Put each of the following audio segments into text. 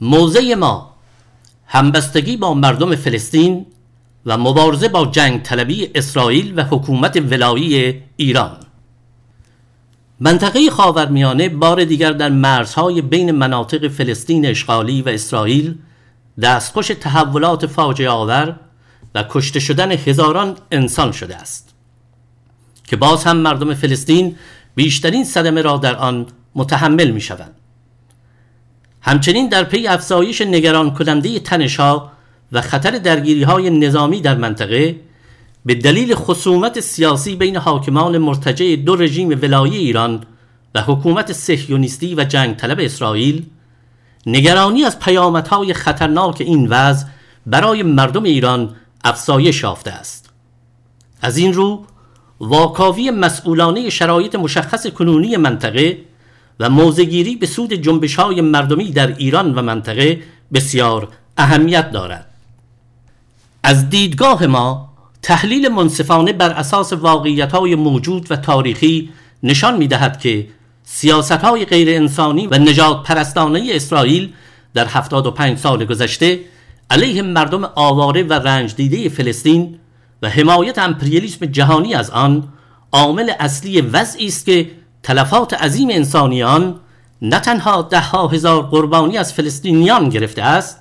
موضع ما همبستگی با مردم فلسطین و مبارزه با جنگ طلبی اسرائیل و حکومت ولایی ایران منطقه خاورمیانه بار دیگر در مرزهای بین مناطق فلسطین اشغالی و اسرائیل دستخوش تحولات فاجعه آور و کشته شدن هزاران انسان شده است که باز هم مردم فلسطین بیشترین صدمه را در آن متحمل می شوند. همچنین در پی افزایش نگران کننده تنشها و خطر درگیری های نظامی در منطقه به دلیل خصومت سیاسی بین حاکمان مرتجع دو رژیم ولایی ایران و حکومت سهیونیستی و جنگ طلب اسرائیل نگرانی از پیامدهای خطرناک این وضع برای مردم ایران افزایش یافته است. از این رو واکاوی مسئولانه شرایط مشخص کنونی منطقه و موزگیری به سود جنبش های مردمی در ایران و منطقه بسیار اهمیت دارد. از دیدگاه ما تحلیل منصفانه بر اساس واقعیت های موجود و تاریخی نشان می دهد که سیاست های غیر انسانی و نجات پرستانه اسرائیل در 75 سال گذشته علیه مردم آواره و رنج دیده فلسطین و حمایت امپریالیسم جهانی از آن عامل اصلی وضعی است که تلفات عظیم انسانیان نه تنها ده ها هزار قربانی از فلسطینیان گرفته است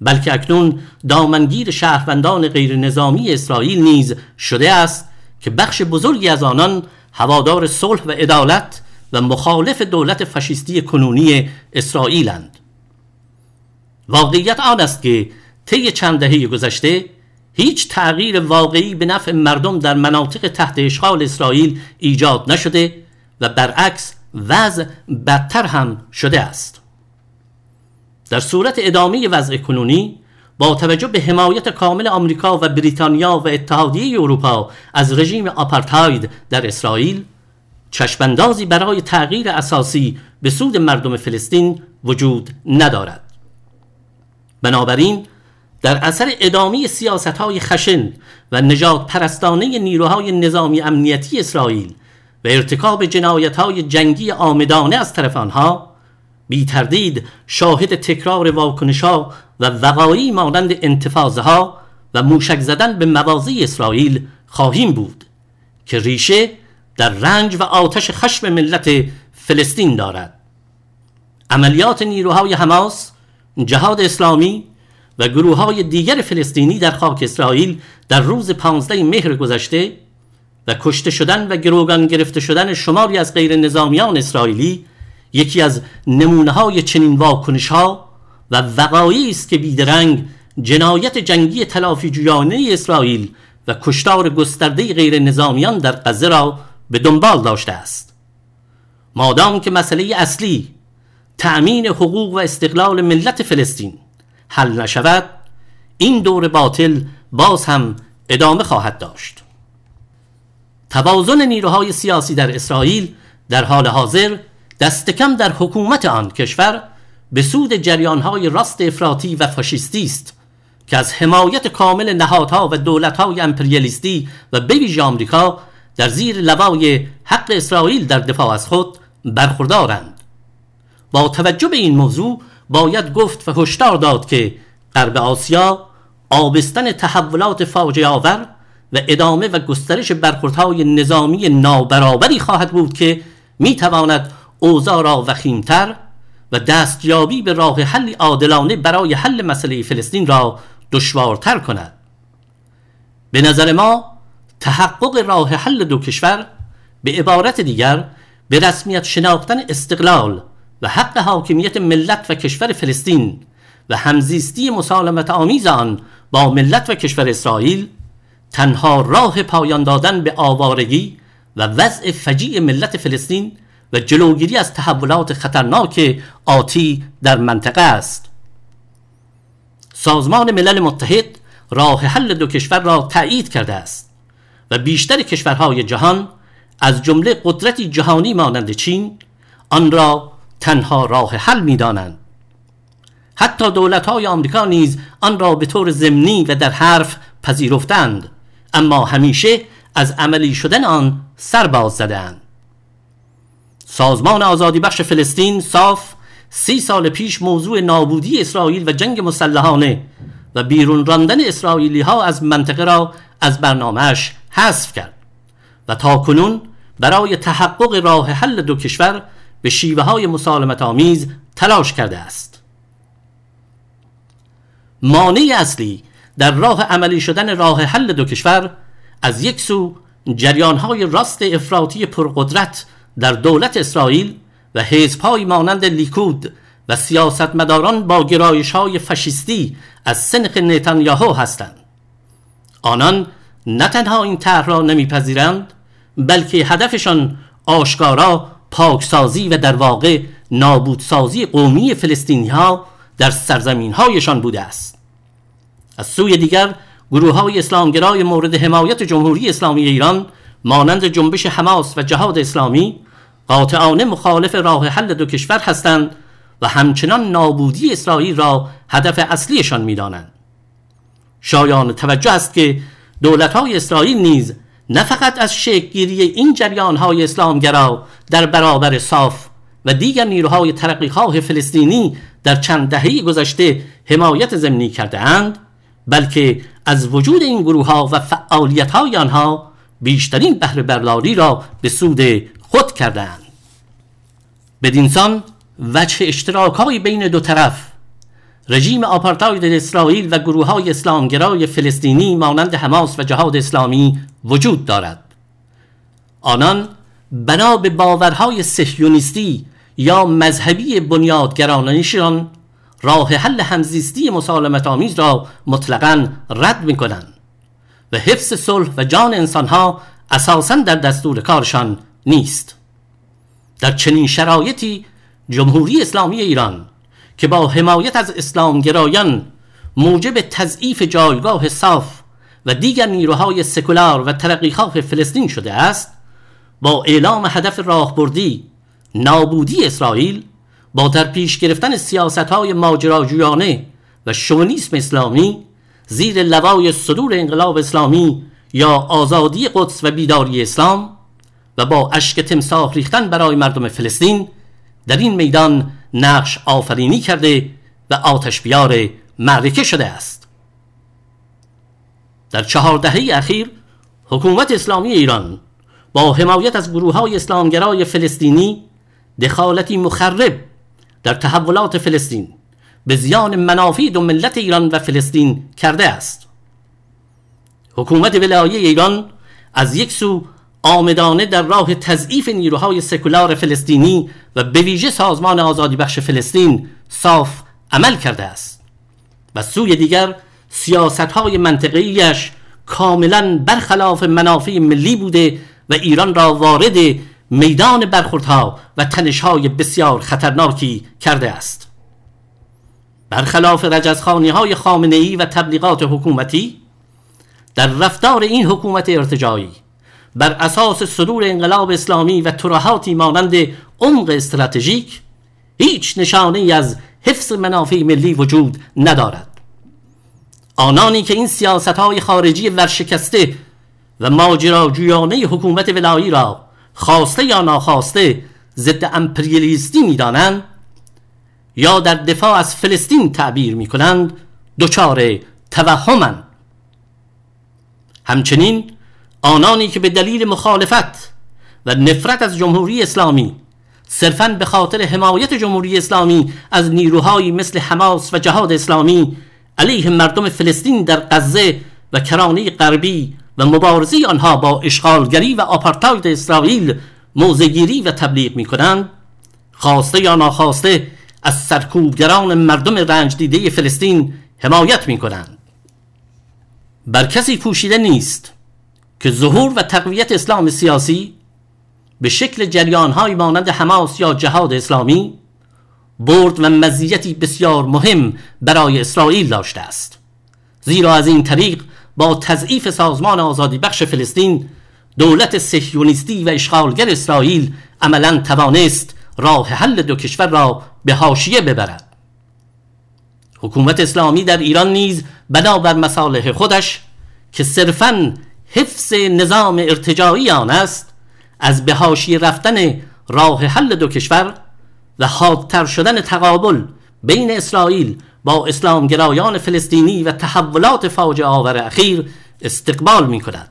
بلکه اکنون دامنگیر شهروندان غیر نظامی اسرائیل نیز شده است که بخش بزرگی از آنان هوادار صلح و عدالت و مخالف دولت فشیستی کنونی اسرائیلند. واقعیت آن است که طی چند دهه گذشته هیچ تغییر واقعی به نفع مردم در مناطق تحت اشغال اسرائیل ایجاد نشده و برعکس وضع بدتر هم شده است. در صورت ادامه وضع کنونی با توجه به حمایت کامل آمریکا و بریتانیا و اتحادیه اروپا از رژیم آپارتاید در اسرائیل چشماندازی برای تغییر اساسی به سود مردم فلسطین وجود ندارد. بنابراین در اثر ادامه سیاست های خشن و نجات پرستانه نیروهای نظامی امنیتی اسرائیل و ارتکاب جنایت های جنگی آمدانه از طرف آنها بی تردید شاهد تکرار واکنش ها و وقایی مانند انتفاضه ها و موشک زدن به موازی اسرائیل خواهیم بود که ریشه در رنج و آتش خشم ملت فلسطین دارد. عملیات نیروهای حماس جهاد اسلامی و گروه های دیگر فلسطینی در خاک اسرائیل در روز 15 مهر گذشته و کشته شدن و گروگان گرفته شدن شماری از غیر نظامیان اسرائیلی یکی از نمونه های چنین واکنش ها و وقایعی است که بیدرنگ جنایت جنگی تلافی جویانه اسرائیل و کشتار گسترده غیر نظامیان در غزه را به دنبال داشته است. مادام که مسئله اصلی تأمین حقوق و استقلال ملت فلسطین حل نشود این دور باطل باز هم ادامه خواهد داشت. توازن نیروهای سیاسی در اسرائیل در حال حاضر دست کم در حکومت آن کشور به سود جریانهای راست افراطی و فاشیستی است که از حمایت کامل نهادها و دولتهای امپریالیستی و بویژه آمریکا در زیر لوای حق اسرائیل در دفاع از خود برخوردارند. با توجه به این موضوع باید گفت و هشدار داد که غرب آسیا آبستن تحولات فاجعه آور و ادامه و گسترش برخوردهای نظامی نابرابری خواهد بود که می تواند اوضاع را وخیمتر و دستیابی به راه حل عادلانه برای حل مسئله فلسطین را دشوارتر کند. به نظر ما تحقق راه حل دو کشور به عبارت دیگر به رسمیت شناختن استقلال و حق حاکمیت ملت و کشور فلسطین و همزیستی مسالمت آمیز آن با ملت و کشور اسرائیل تنها راه پایان دادن به آوارگی و وضع فجیع ملت فلسطین و جلوگیری از تحولات خطرناک آتی در منطقه است سازمان ملل متحد راه حل دو کشور را تایید کرده است و بیشتر کشورهای جهان از جمله قدرتی جهانی مانند چین آن را تنها راه حل می دانند. حتی دولت های آمریکا نیز آن را به طور ضمنی و در حرف پذیرفتند اما همیشه از عملی شدن آن سر باز زدند سازمان آزادی بخش فلسطین صاف سی سال پیش موضوع نابودی اسرائیل و جنگ مسلحانه و بیرون راندن اسرائیلی ها از منطقه را از برنامهش حذف کرد و تا کنون برای تحقق راه حل دو کشور به شیوه های مسالمت آمیز تلاش کرده است. مانع اصلی در راه عملی شدن راه حل دو کشور از یک سو جریان های راست افراطی پرقدرت در دولت اسرائیل و حزبهایی مانند لیکود و سیاستمداران با گرایش های فشیستی از سنق نتانیاهو هستند. آنان نه تنها این طرح را نمیپذیرند بلکه هدفشان آشکارا پاکسازی و در واقع نابودسازی قومی فلسطینی ها در سرزمین هایشان بوده است. از سوی دیگر گروه های اسلامگرای مورد حمایت جمهوری اسلامی ایران مانند جنبش حماس و جهاد اسلامی قاطعانه مخالف راه حل دو کشور هستند و همچنان نابودی اسرائیل را هدف اصلیشان می‌دانند. شایان توجه است که دولت های اسرائیل نیز نه فقط از شکلگیری این جریان های اسلامگرا در برابر صاف و دیگر نیروهای ترقیخواه فلسطینی در چند دهه گذشته حمایت زمینی کرده اند بلکه از وجود این گروه ها و فعالیت های آنها بیشترین بهره برداری را به سود خود کردند بدینسان وجه اشتراک بین دو طرف رژیم آپارتاید اسرائیل و گروه های اسلامگرای فلسطینی مانند حماس و جهاد اسلامی وجود دارد. آنان بنا به باورهای سهیونیستی یا مذهبی بنیادگرانشان راه حل همزیستی مسالمت آمیز را مطلقا رد می کنند و حفظ صلح و جان انسانها اساسا در دستور کارشان نیست. در چنین شرایطی جمهوری اسلامی ایران که با حمایت از اسلامگرایان موجب تضعیف جایگاه صاف و دیگر نیروهای سکولار و ترقیخواه فلسطین شده است با اعلام هدف راهبردی نابودی اسرائیل با در پیش گرفتن سیاست های ماجراجویانه و شونیسم اسلامی زیر لوای صدور انقلاب اسلامی یا آزادی قدس و بیداری اسلام و با اشک تمساح ریختن برای مردم فلسطین در این میدان نقش آفرینی کرده و آتش بیار معرکه شده است. در چهار دهه اخیر حکومت اسلامی ایران با حمایت از گروه های اسلامگرای فلسطینی دخالتی مخرب در تحولات فلسطین به زیان منافع دو ملت ایران و فلسطین کرده است. حکومت ولایه ایران از یک سو آمدانه در راه تضعیف نیروهای سکولار فلسطینی و به ویژه سازمان آزادی بخش فلسطین صاف عمل کرده است و سوی دیگر سیاست های منطقیش کاملا برخلاف منافع ملی بوده و ایران را وارد میدان برخوردها و تنشهای بسیار خطرناکی کرده است. برخلاف رجزخانی های خامنه ای و تبلیغات حکومتی در رفتار این حکومت ارتجایی بر اساس صدور انقلاب اسلامی و ترهاتی مانند عمق استراتژیک هیچ نشانه ای از حفظ منافع ملی وجود ندارد. آنانی که این سیاست های خارجی ورشکسته و ماجراجویانه حکومت ولایی را خواسته یا ناخواسته ضد امپریالیستی می‌دانند یا در دفاع از فلسطین تعبیر می کنند دچار توهمند. همچنین آنانی که به دلیل مخالفت و نفرت از جمهوری اسلامی صرفا به خاطر حمایت جمهوری اسلامی از نیروهایی مثل حماس و جهاد اسلامی علیه مردم فلسطین در غزه و کرانه غربی و مبارزه آنها با اشغالگری و آپارتاید اسرائیل موزگیری و تبلیغ می کنند خواسته یا ناخواسته از سرکوبگران مردم رنج دیده فلسطین حمایت می کنند بر کسی پوشیده نیست که ظهور و تقویت اسلام سیاسی به شکل جریانهایی مانند حماس یا جهاد اسلامی برد و مزیتی بسیار مهم برای اسرائیل داشته است. زیرا از این طریق با تضعیف سازمان آزادی بخش فلسطین دولت سهیونیستی و اشغالگر اسرائیل عملا توانست راه حل دو کشور را به حاشیه ببرد. حکومت اسلامی در ایران نیز بنابر مصالح خودش که صرفاً حفظ نظام ارتجاعی آن است از به رفتن راه حل دو کشور و حادتر شدن تقابل بین اسرائیل با اسلامگرایان فلسطینی و تحولات فاجعه آور اخیر استقبال می کند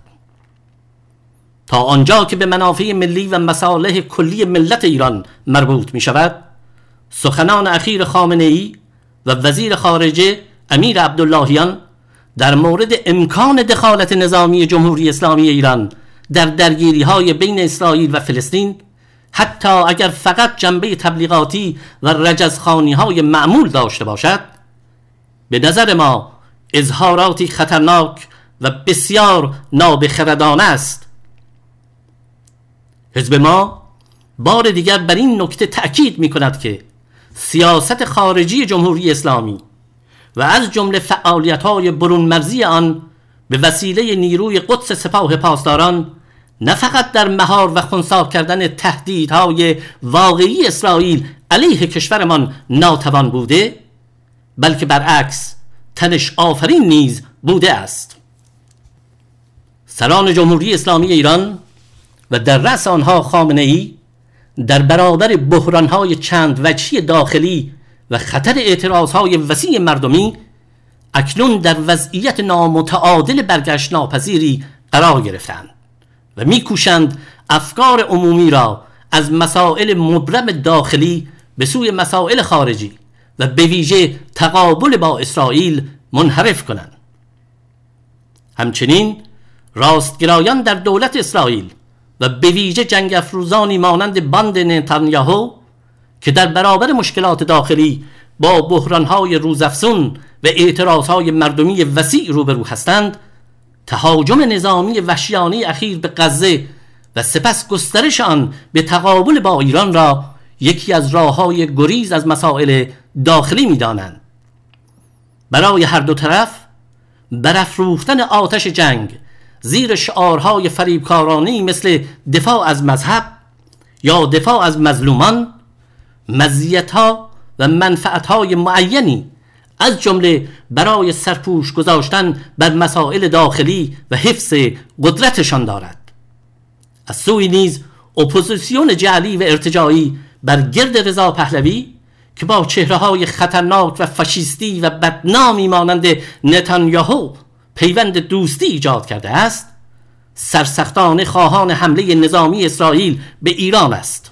تا آنجا که به منافع ملی و مصالح کلی ملت ایران مربوط می شود سخنان اخیر خامنه ای و وزیر خارجه امیر عبداللهیان در مورد امکان دخالت نظامی جمهوری اسلامی ایران در درگیری های بین اسرائیل و فلسطین حتی اگر فقط جنبه تبلیغاتی و رجزخانی های معمول داشته باشد به نظر ما اظهاراتی خطرناک و بسیار نابخردانه است. حزب ما بار دیگر بر این نکته تأکید می کند که سیاست خارجی جمهوری اسلامی و از جمله فعالیت های برون مرزی آن به وسیله نیروی قدس سپاه پاسداران نه فقط در مهار و خونسا کردن تهدیدهای واقعی اسرائیل علیه کشورمان ناتوان بوده بلکه برعکس تنش آفرین نیز بوده است. سران جمهوری اسلامی ایران و در رأس آنها خامنه ای در برابر بحرانهای چند وجهی داخلی و خطر اعتراضهای وسیع مردمی اکنون در وضعیت نامتعادل برگشت ناپذیری قرار گرفتند. و میکوشند افکار عمومی را از مسائل مبرم داخلی به سوی مسائل خارجی و به ویژه تقابل با اسرائیل منحرف کنند. همچنین راستگرایان در دولت اسرائیل و به ویژه جنگ افروزانی مانند باند نتانیاهو که در برابر مشکلات داخلی با بحرانهای روزافزون و اعتراضهای مردمی وسیع روبرو هستند تهاجم نظامی وحشیانه اخیر به غزه و سپس گسترش آن به تقابل با ایران را یکی از راه های گریز از مسائل داخلی می دانند. برای هر دو طرف برافروختن آتش جنگ زیر شعارهای فریبکارانه مثل دفاع از مذهب یا دفاع از مظلومان مزیتها و منفعتهای معینی از جمله برای سرپوش گذاشتن بر مسائل داخلی و حفظ قدرتشان دارد. از سوی نیز اپوزیسیون جعلی و ارتجایی بر گرد رضا پهلوی که با چهره های خطرناک و فاشیستی و بدنامی مانند نتانیاهو پیوند دوستی ایجاد کرده است سرسختانه خواهان حمله نظامی اسرائیل به ایران است.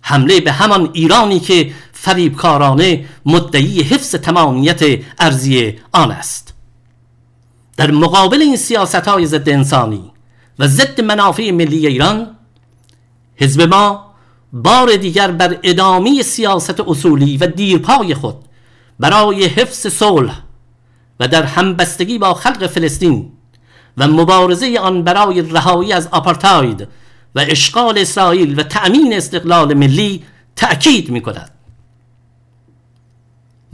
حمله به همان ایرانی که فریبکارانه مدعی حفظ تمامیت ارزی آن است. در مقابل این سیاست های ضد انسانی و ضد منافع ملی ایران حزب ما بار دیگر بر ادامه سیاست اصولی و دیرپای خود برای حفظ صلح و در همبستگی با خلق فلسطین و مبارزه آن برای رهایی از آپارتاید و اشغال اسرائیل و تأمین استقلال ملی تأکید می کند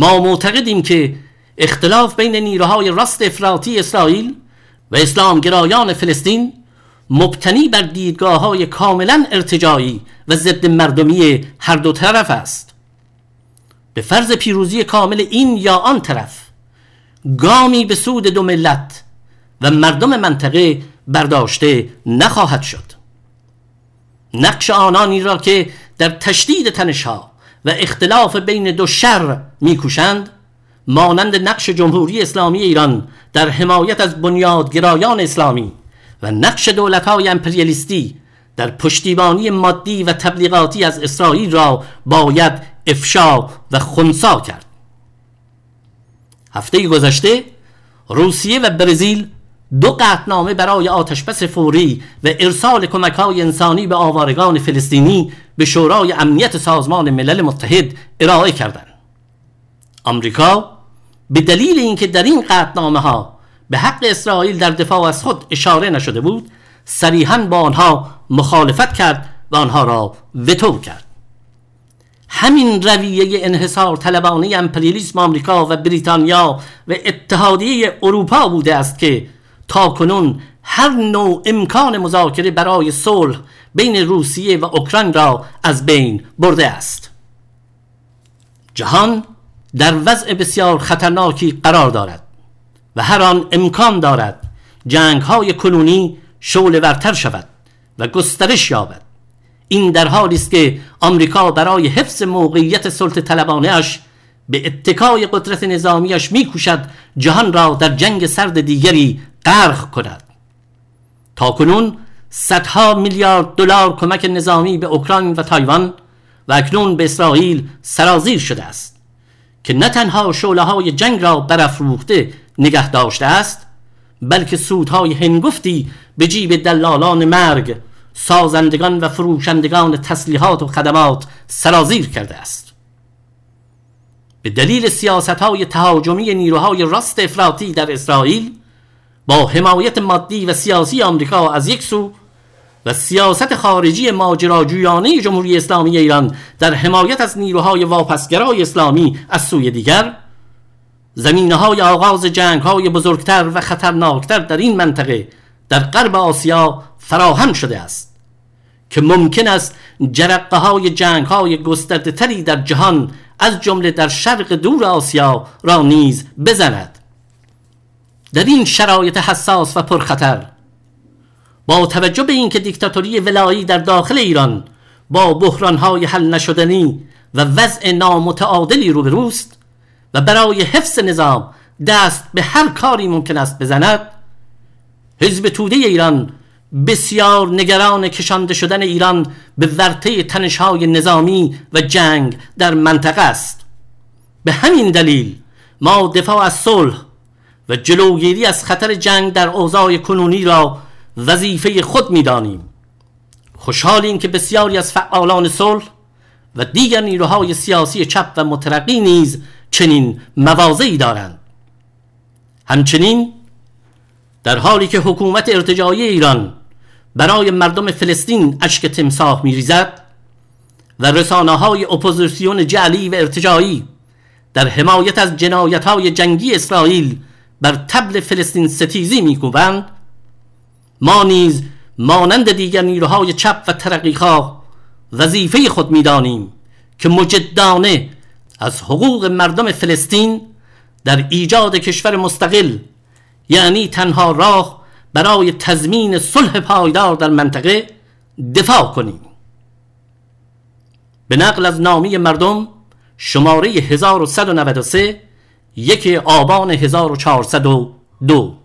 ما معتقدیم که اختلاف بین نیروهای راست افراطی اسرائیل و اسلامگرایان فلسطین مبتنی بر دیدگاه های کاملا ارتجایی و ضد مردمی هر دو طرف است. به فرض پیروزی کامل این یا آن طرف گامی به سود دو ملت و مردم منطقه برداشته نخواهد شد. نقش آنانی را که در تشدید تنشها و اختلاف بین دو شر میکوشند مانند نقش جمهوری اسلامی ایران در حمایت از بنیادگرایان اسلامی و نقش دولت های امپریالیستی در پشتیبانی مادی و تبلیغاتی از اسرائیل را باید افشا و خونسا کرد. هفته گذشته روسیه و برزیل دو قطنامه برای آتشبس فوری و ارسال کمک های انسانی به آوارگان فلسطینی به شورای امنیت سازمان ملل متحد ارائه کردند. آمریکا به دلیل اینکه در این قطنامه ها به حق اسرائیل در دفاع از خود اشاره نشده بود صریحا با آنها مخالفت کرد و آنها را وتو کرد همین رویه انحصار طلبانه امپریالیسم آمریکا و بریتانیا و اتحادیه اروپا بوده است که تا کنون هر نوع امکان مذاکره برای صلح بین روسیه و اوکراین را از بین برده است. جهان در وضع بسیار خطرناکی قرار دارد و هر آن امکان دارد جنگ های کنونی شعله ورتر شود و گسترش یابد. این در حالی است که آمریکا برای حفظ موقعیت سلطه طلبانهاش به اتکای قدرت نظامیش میکوشد جهان را در جنگ سرد دیگری غرق کند. تا کنون صدها میلیارد دلار کمک نظامی به اوکراین و تایوان و اکنون به اسرائیل سرازیر شده است که نه تنها شعله های جنگ را برافروخته نگه داشته است بلکه سودهای هنگفتی به جیب دلالان مرگ سازندگان و فروشندگان تسلیحات و خدمات سرازیر کرده است. به دلیل سیاست های تهاجمی نیروهای راست افراطی در اسرائیل با حمایت مادی و سیاسی آمریکا از یک سو و سیاست خارجی ماجراجویانه جمهوری اسلامی ایران در حمایت از نیروهای واپسگرای اسلامی از سوی دیگر زمینه های آغاز جنگ های بزرگتر و خطرناکتر در این منطقه در غرب آسیا فراهم شده است که ممکن است جرقه های جنگ های گسترده تری در جهان از جمله در شرق دور آسیا را نیز بزند. در این شرایط حساس و پرخطر. با توجه به اینکه دیکتاتوری ولایی در داخل ایران با بحرانهای حل نشدنی و وضع نامتعادلی روبروست و برای حفظ نظام دست به هر کاری ممکن است بزند حزب توده ایران بسیار نگران کشانده شدن ایران به ورطه تنشهای نظامی و جنگ در منطقه است. به همین دلیل ما دفاع از صلح و جلوگیری از خطر جنگ در اوضاع کنونی را وظیفه خود می‌دانیم. خوشحالیم که بسیاری از فعالان صلح و دیگر نیروهای سیاسی چپ و مترقی نیز چنین مواضعی دارند. همچنین در حالی که حکومت ارتجایی ایران برای مردم فلسطین اشک تمساح میریزد و رسانه های اپوزیسیون جعلی و ارتجایی در حمایت از جنایت های جنگی اسرائیل بر طبل فلسطین ستیزی میکوبند ما نیز مانند دیگر نیروهای چپ و ترقیخواه وظیفه خود می‌دانیم که مجدانه از حقوق مردم فلسطین در ایجاد کشور مستقل یعنی تنها راه برای تضمین صلح پایدار در منطقه دفاع کنیم. به نقل از نامی مردم شماره 1193 یک آبان 1402